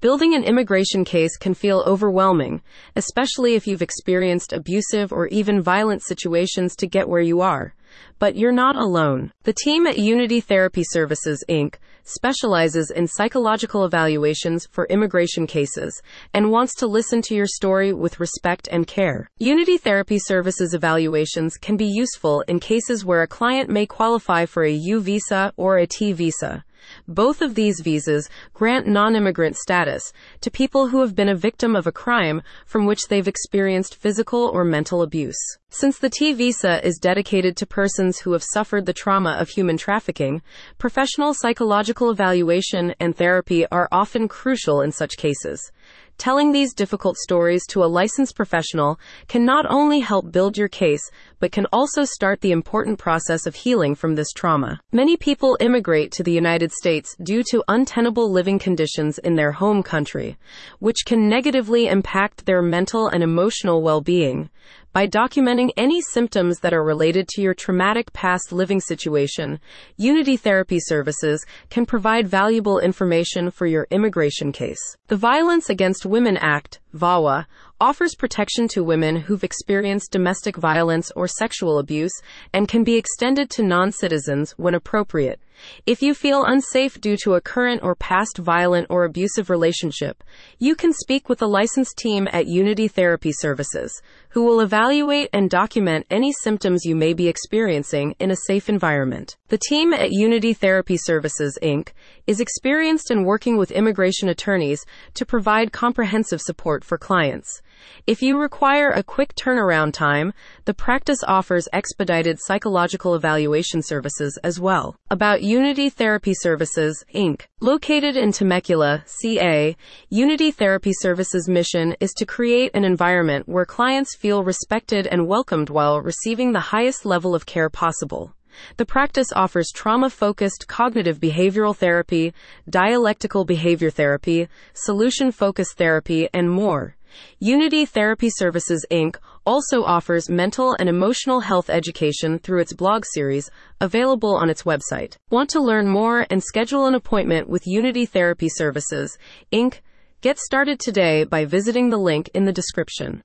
Building an immigration case can feel overwhelming, especially if you've experienced abusive or even violent situations to get where you are. But you're not alone. The team at Unity Therapy Services, Inc. specializes in psychological evaluations for immigration cases and wants to listen to your story with respect and care. Unity Therapy Services evaluations can be useful in cases where a client may qualify for a U visa or a T visa. Both of these visas grant non-immigrant status to people who have been a victim of a crime from which they've experienced physical or mental abuse. Since the T visa is dedicated to persons who have suffered the trauma of human trafficking, professional psychological evaluation and therapy are often crucial in such cases. Telling these difficult stories to a licensed professional can not only help build your case, but can also start the important process of healing from this trauma. Many people immigrate to the United States due to untenable living conditions in their home country, which can negatively impact their mental and emotional well-being. By documenting any symptoms that are related to your traumatic past living situation, Unity Therapy Services can provide valuable information for your immigration case. The Violence Against Women Act, VAWA, offers protection to women who've experienced domestic violence or sexual abuse and can be extended to non-citizens when appropriate. If you feel unsafe due to a current or past violent or abusive relationship, you can speak with a licensed team at Unity Therapy Services, who will evaluate and document any symptoms you may be experiencing in a safe environment. The team at Unity Therapy Services, Inc. is experienced in working with immigration attorneys to provide comprehensive support for clients. If you require a quick turnaround time, the practice offers expedited psychological evaluation services as well. About Unity Therapy Services, Inc. Located in Temecula, CA, Unity Therapy Services' mission is to create an environment where clients feel respected and welcomed while receiving the highest level of care possible. The practice offers trauma focused cognitive behavioral therapy, dialectical behavior therapy, solution focused therapy, and more. Unity Therapy Services Inc. also offers mental and emotional health education through its blog series, available on its website. Want to learn more and schedule an appointment with Unity Therapy Services Inc.? Get started today by visiting the link in the description.